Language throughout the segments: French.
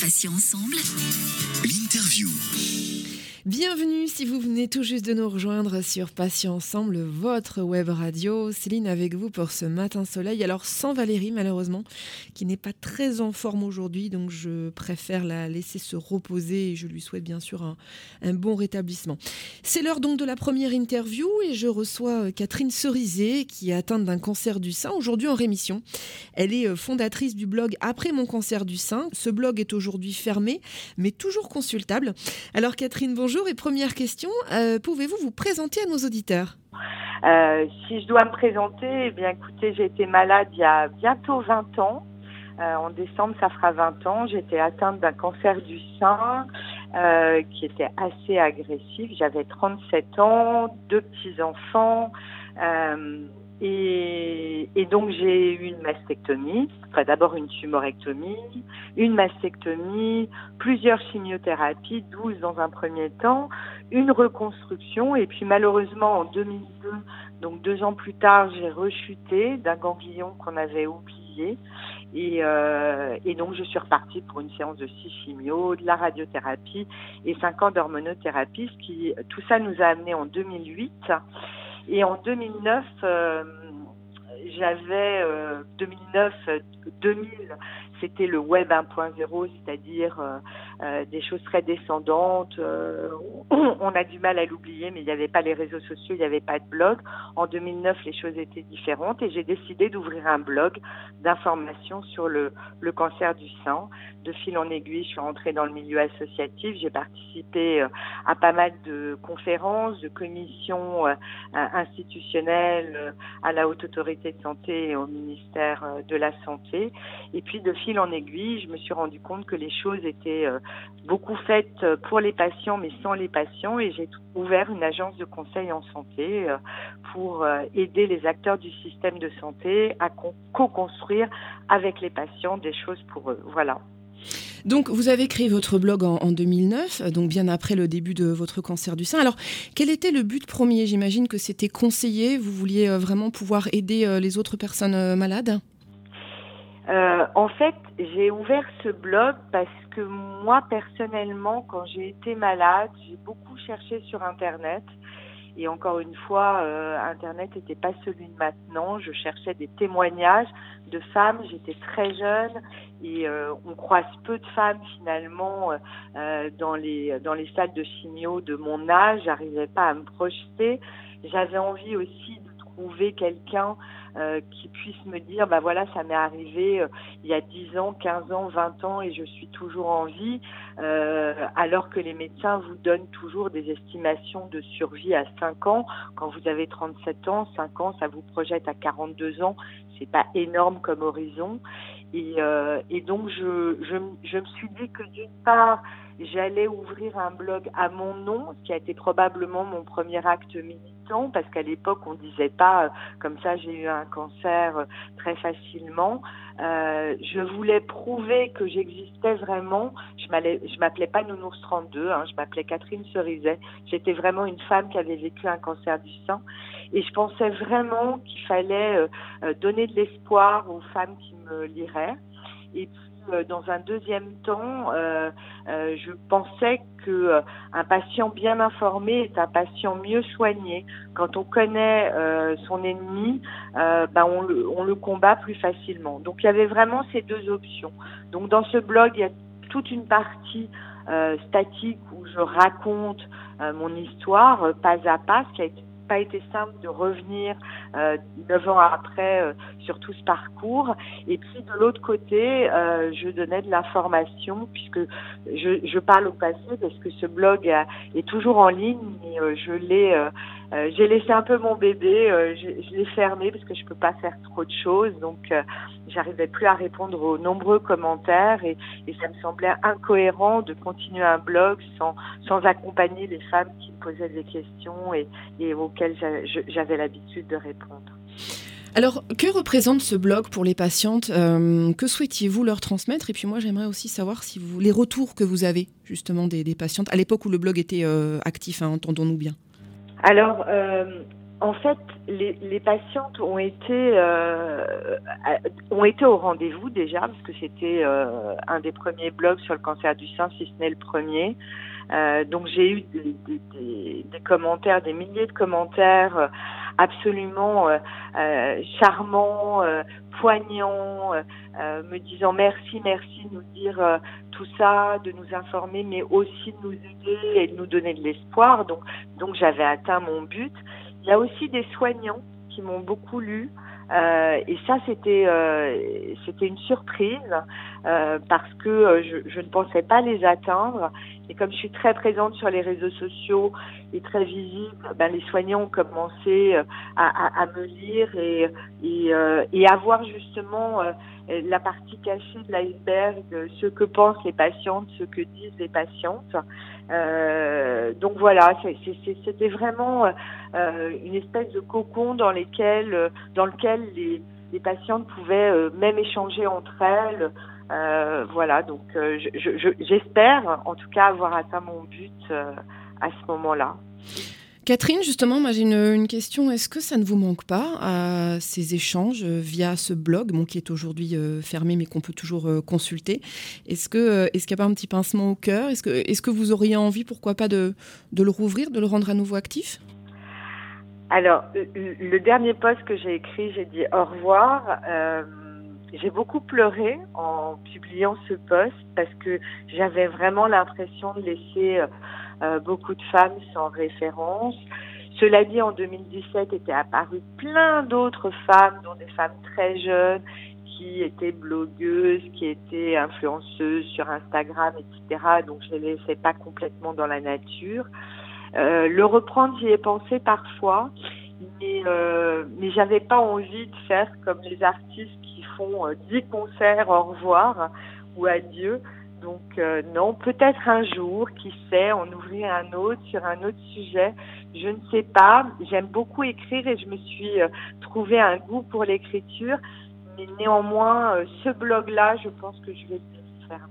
Patients ensemble. L'interview. Bienvenue si vous venez tout juste de nous rejoindre sur Patients Ensemble, votre web radio. Céline avec vous pour ce matin soleil. Alors sans Valérie malheureusement, qui n'est pas très en forme aujourd'hui, donc je préfère la laisser se reposer et je lui souhaite bien sûr un, un bon rétablissement. C'est l'heure donc de la première interview et je reçois euh, Catherine Cerizet qui est atteinte d'un cancer du sein aujourd'hui en rémission. Elle est euh, fondatrice du blog Après mon cancer du sein. Ce blog est aujourd'hui fermé mais toujours consultable. Alors Catherine, bonjour et première question, euh, pouvez-vous vous présenter à nos auditeurs? Euh, si je dois me présenter, eh bien écoutez, j'ai été malade il y a bientôt 20 ans. Euh, en décembre, ça fera 20 ans. J'étais atteinte d'un cancer du sein qui était assez agressif. J'avais 37 ans, deux petits-enfants. euh, et, et donc j'ai eu une mastectomie, enfin d'abord une tumorectomie, une mastectomie, plusieurs chimiothérapies, 12 dans un premier temps, une reconstruction. Et puis malheureusement en 2002, donc deux ans plus tard, j'ai rechuté d'un ganglion qu'on avait oublié. Et, euh, et donc je suis repartie pour une séance de six chimio, de la radiothérapie et cinq ans d'hormonothérapie, ce qui tout ça nous a amené en 2008 et en 2009 euh, j'avais euh, 2009 euh, 2000 c'était le web 1.0 c'est-à-dire euh, des choses très descendantes euh, on a du mal à l'oublier mais il n'y avait pas les réseaux sociaux il n'y avait pas de blog. En 2009 les choses étaient différentes et j'ai décidé d'ouvrir un blog d'information sur le, le cancer du sein de fil en aiguille je suis rentrée dans le milieu associatif j'ai participé euh, à pas mal de conférences de commissions euh, institutionnelles à la haute autorité de santé et au ministère de la santé. Et puis de fil en aiguille, je me suis rendu compte que les choses étaient beaucoup faites euh, pour les patients, mais sans les patients. Et j'ai ouvert une agence de conseil en santé euh, pour euh, aider les acteurs du système de santé à co- co-construire avec les patients des choses pour eux. Voilà. Donc, vous avez créé votre blog en, en 2009, euh, donc bien après le début de votre cancer du sein. Alors, quel était le but premier? J'imagine que c'était conseiller. Vous vouliez vraiment pouvoir aider les autres personnes malades? Euh, en fait, j'ai ouvert ce blog parce que moi, personnellement, quand j'ai été malade, j'ai beaucoup cherché sur Internet. Et encore une fois, euh, Internet n'était pas celui de maintenant. Je cherchais des témoignages de femmes. J'étais très jeune et euh, on croise peu de femmes finalement dans les dans les salles de chimio de mon âge. J'arrivais pas à me projeter. J'avais envie aussi trouver quelqu'un euh, qui puisse me dire, bah voilà, ça m'est arrivé euh, il y a 10 ans, 15 ans, 20 ans et je suis toujours en vie, euh, alors que les médecins vous donnent toujours des estimations de survie à 5 ans. Quand vous avez 37 ans, 5 ans, ça vous projette à 42 ans. C'est pas énorme comme horizon. Et, euh, et donc, je, je, je me suis dit que d'une part, j'allais ouvrir un blog à mon nom, ce qui a été probablement mon premier acte militant, parce qu'à l'époque, on disait pas, euh, comme ça, j'ai eu un cancer euh, très facilement. Euh, je voulais prouver que j'existais vraiment. Je m'appelais pas Nounours 32, hein, je m'appelais Catherine Cerizet. J'étais vraiment une femme qui avait vécu un cancer du sein. Et je pensais vraiment qu'il fallait donner de l'espoir aux femmes qui me liraient. Et puis, dans un deuxième temps, euh, euh, je pensais que euh, un patient bien informé est un patient mieux soigné. Quand on connaît euh, son ennemi, euh, ben on, le, on le combat plus facilement. Donc il y avait vraiment ces deux options. Donc dans ce blog, il y a toute une partie euh, statique où je raconte euh, mon histoire euh, pas à pas, ce qui a été pas été simple de revenir euh, neuf ans après euh, sur tout ce parcours. Et puis de l'autre côté, euh, je donnais de l'information puisque je, je parle au passé parce que ce blog est toujours en ligne, mais je l'ai, euh, j'ai laissé un peu mon bébé, euh, je, l'ai fermé parce que je peux pas faire trop de choses, donc euh, j'arrivais plus à répondre aux nombreux commentaires et, ça me semblait incohérent de continuer un blog sans sans accompagner les femmes qui me posaient des questions et, auxquelles j'avais l'habitude de répondre. Alors, que représente ce blog pour les patientes? Euh, Que souhaitiez-vous leur transmettre? Et puis moi, j'aimerais aussi savoir si vous les retours que vous avez justement des, patientes à l'époque où le blog était actif, hein, entendons-nous bien. Alors, euh, en fait, les, les, patientes ont été euh, ont été au rendez-vous déjà parce que c'était euh, un des premiers blogs sur le cancer du sein, si ce n'est le premier. Euh, donc j'ai eu des, des, des, commentaires, des milliers de commentaires euh, absolument euh, euh charmants, poignants, me disant merci, merci de nous dire tout ça, de nous informer, mais aussi de nous aider et de nous donner de l'espoir. Donc, donc j'avais atteint mon but. Il y a aussi des soignants qui m'ont beaucoup lu. Euh, et ça, c'était euh, c'était une surprise euh, parce que je, je, ne pensais pas les atteindre. Et comme je suis très présente sur les réseaux sociaux et très visible, ben, les soignants ont commencé euh, à, à, à me lire et, et, et à voir justement la partie cachée de l'iceberg, ce que pensent les patientes, ce que disent les patientes. Euh, donc voilà, c'était vraiment euh, une espèce de cocon dans, lesquels, dans lequel les, les patientes pouvaient euh, même échanger entre elles. Euh, voilà, donc j'espère je, je, en tout cas avoir atteint mon but à ce moment-là. Catherine, justement, moi j'ai une, une, question. Est-ce que ça ne vous manque pas à ces échanges euh, via ce blog, bon, qui est aujourd'hui euh, fermé mais qu'on peut toujours euh, consulter? Est-ce que est-ce qu'il n'y a pas un petit pincement au cœur? Est-ce que est-ce que vous auriez envie, pourquoi pas, de, de le rouvrir, de le rendre à nouveau actif? Alors, le dernier post que j'ai écrit, j'ai dit au revoir. Euh, j'ai beaucoup pleuré en publiant ce post parce que j'avais vraiment l'impression de laisser euh, beaucoup de femmes sans référence. Cela dit, en 2017 étaient apparues plein d'autres femmes, dont des femmes très jeunes, qui étaient blogueuses, qui étaient influenceuses sur Instagram, etc. Donc je ne les laissais pas complètement dans la nature. Euh, le reprendre, j'y ai pensé parfois, mais, euh, mais j'avais pas envie de faire comme les artistes qui font euh, 10 concerts au revoir ou adieu. Donc euh, non, peut-être un jour, qui sait, on ouvrir un autre sur un autre sujet. Je ne sais pas. J'aime beaucoup écrire et je me suis euh, trouvé un goût pour l'écriture. Mais néanmoins, euh, ce blog-là, je pense que je vais le faire.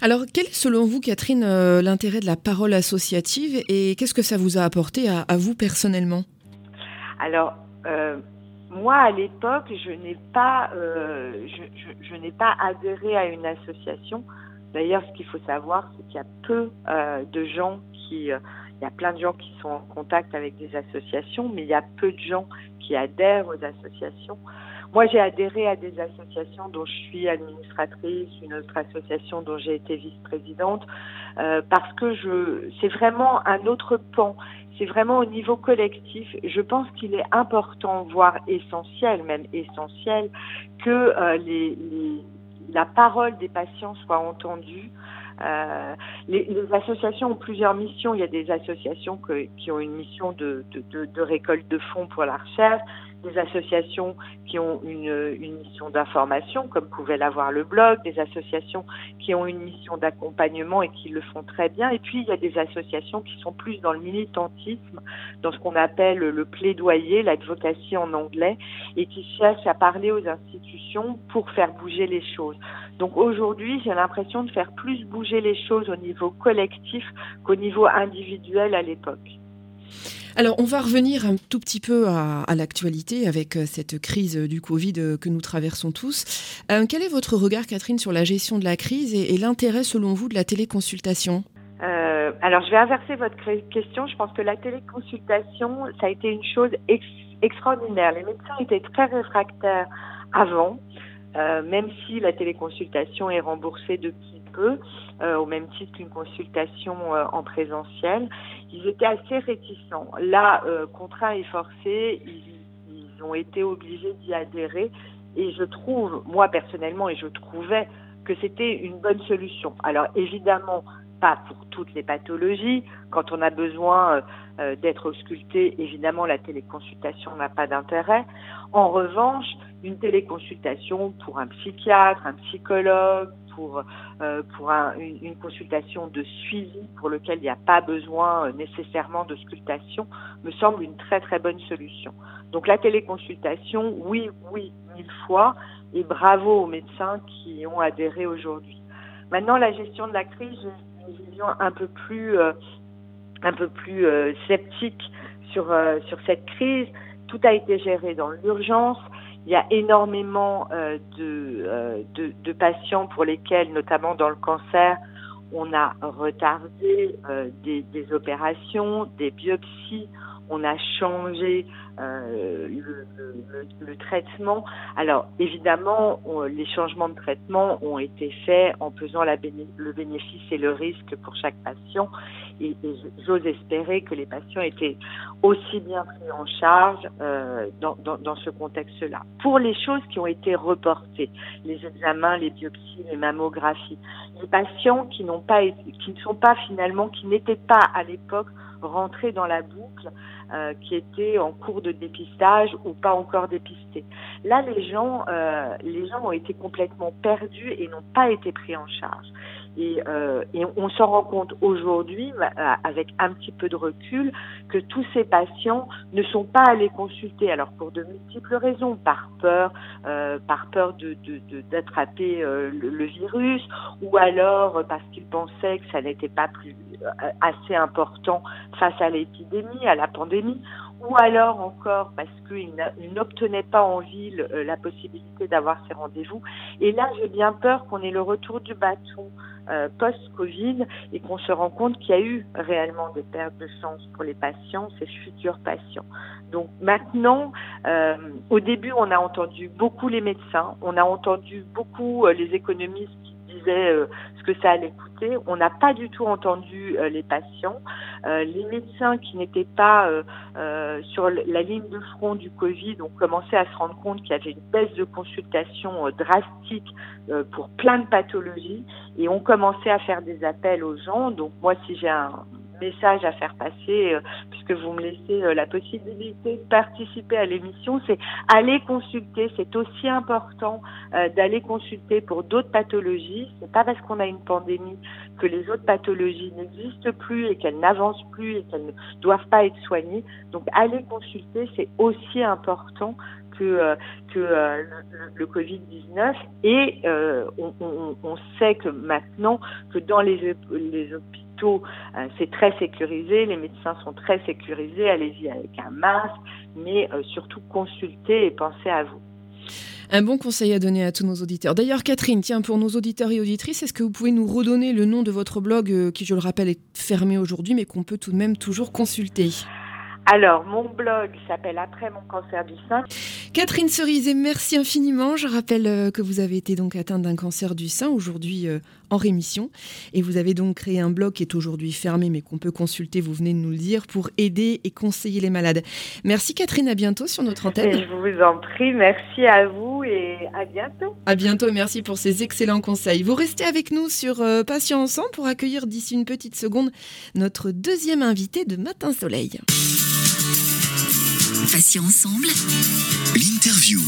Alors, quel est selon vous, Catherine, euh, l'intérêt de la parole associative et qu'est-ce que ça vous a apporté à vous personnellement? Alors, euh, moi, à l'époque, je n'ai pas, euh, je, n'ai pas adhéré à une association. D'ailleurs, ce qu'il faut savoir, c'est qu'il y a peu euh, de gens qui, il y a plein de gens qui sont en contact avec des associations, mais il y a peu de gens qui adhèrent aux associations. Moi, j'ai adhéré à des associations dont je suis administratrice, une autre association dont j'ai été vice-présidente, parce que je, c'est vraiment un autre pan c'est vraiment au niveau collectif. Je pense qu'il est important, voire essentiel, même essentiel, que euh, la parole des patients soit entendue. Euh, les, associations ont plusieurs missions. Il y a des associations qui ont une mission de, de récolte de fonds pour la recherche des associations qui ont une, mission d'information, comme pouvait l'avoir le blog, des associations qui ont une mission d'accompagnement et qui le font très bien. Et puis, il y a des associations qui sont plus dans le militantisme, dans ce qu'on appelle le plaidoyer, l'advocacy en anglais, et qui cherchent à parler aux institutions pour faire bouger les choses. Donc aujourd'hui, j'ai l'impression de faire plus bouger les choses au niveau collectif qu'au niveau individuel à l'époque. Alors, on va revenir un tout petit peu à, l'actualité avec euh, cette crise du Covid euh, que nous traversons tous. Euh, quel est votre regard, Catherine, sur la gestion de la crise et, l'intérêt, selon vous, de la téléconsultation? Euh, alors, je vais inverser votre question. Je pense que la téléconsultation, ça a été une chose ex extraordinaire. Les médecins étaient très réfractaires avant, euh, même si la téléconsultation est remboursée depuis euh, au même titre qu'une consultation euh, en présentiel, ils étaient assez réticents. Là, euh, contraints et forcés, ils, ils ont été obligés d'y adhérer. Et je trouve, moi personnellement, et je trouvais que c'était une bonne solution. Alors évidemment, pas pour toutes les pathologies. Quand on a besoin euh, d'être ausculté, évidemment, la téléconsultation n'a pas d'intérêt. En revanche, une téléconsultation pour un psychiatre, un psychologue, pour, euh, pour un, une, consultation de suivi pour lequel il n'y a pas besoin euh, nécessairement d'auscultation, me semble une très très bonne solution. Donc la téléconsultation, oui, oui, mille fois, et bravo aux médecins qui ont adhéré aujourd'hui. Maintenant, la gestion de la crise, un peu plus, euh, un peu plus euh, sceptique sur, sur cette crise. Tout a été géré dans l'urgence. Il y a énormément de, de, de, patients pour lesquels, notamment dans le cancer, on a retardé des, des opérations, des biopsies, on a changé euh, le, traitement. Alors évidemment, les changements de traitement ont été faits en pesant le bénéfice et le risque pour chaque patient. Et, j'ose espérer que les patients étaient aussi bien pris en charge euh, dans, dans, ce contexte-là. Pour les choses qui ont été reportées, les examens, les biopsies, les mammographies, les patients qui n'ont pas qui ne sont pas finalement, qui n'étaient pas à l'époque rentrés dans la boucle, euh, qui étaient en cours de dépistage ou pas encore dépistés. Là, les gens, euh, les gens ont été complètement perdus et n'ont pas été pris en charge. Et, euh, on s'en rend compte aujourd'hui, euh, avec un petit peu de recul, que tous ces patients ne sont pas allés consulter. Alors pour de multiples raisons, par peur, euh, par peur de d'attraper de, le, le, virus, ou alors parce qu'ils pensaient que ça n'était pas plus assez important face à l'épidémie, à la pandémie, ou alors encore parce qu'ils n'obtenaient pas en ville euh, la possibilité d'avoir ces rendez-vous. Et là, j'ai bien peur qu'on ait le retour du bâton euh, post-Covid et qu'on se rend compte qu'il y a eu réellement des pertes de chance pour les patients, ces futurs patients. Donc maintenant, euh, au début, on a entendu beaucoup les médecins, on a entendu beaucoup les économistes euh, ce que ça allait coûter. On n'a pas du tout entendu euh, les patients. Euh, les médecins qui n'étaient pas sur la ligne de front du Covid ont commencé à se rendre compte qu'il y avait une baisse de consultation drastique pour plein de pathologies et ont commencé à faire des appels aux gens. Donc moi, si j'ai un message à faire passer, puisque vous me laissez la possibilité de participer à l'émission, c'est aller consulter. C'est aussi important d'aller consulter pour d'autres pathologies c'est pas parce qu'on a une pandémie que les autres pathologies n'existent plus et qu'elles n'avancent plus et qu'elles ne doivent pas être soignées. Donc aller consulter, c'est aussi important que, euh, que euh, le, Covid-19 et euh, on, sait que maintenant que dans les, les hôpitaux c'est très sécurisé, les médecins sont très sécurisés, allez-y avec un masque, mais surtout consultez et pensez à vous. Un bon conseil à donner à tous nos auditeurs. D'ailleurs, Catherine, tiens, pour nos auditeurs et auditrices, est-ce que vous pouvez nous redonner le nom de votre blog euh, qui, je le rappelle, est fermé aujourd'hui, mais qu'on peut tout de même toujours consulter? Alors, mon blog s'appelle Après mon cancer du sein. Catherine Cerizet, merci infiniment. Je rappelle euh, que vous avez été donc atteinte d'un cancer du sein aujourd'hui euh, en rémission. Et vous avez donc créé un blog qui est aujourd'hui fermé, mais qu'on peut consulter, vous venez de nous le dire, pour aider et conseiller les malades. Merci Catherine, à bientôt sur notre antenne. je vous en prie, merci à vous et à bientôt. À bientôt, merci pour ces excellents conseils. Vous restez avec nous sur euh, Patient Ensemble pour accueillir d'ici une petite seconde notre deuxième invité de Matin Soleil. Patient ensemble. L'interview.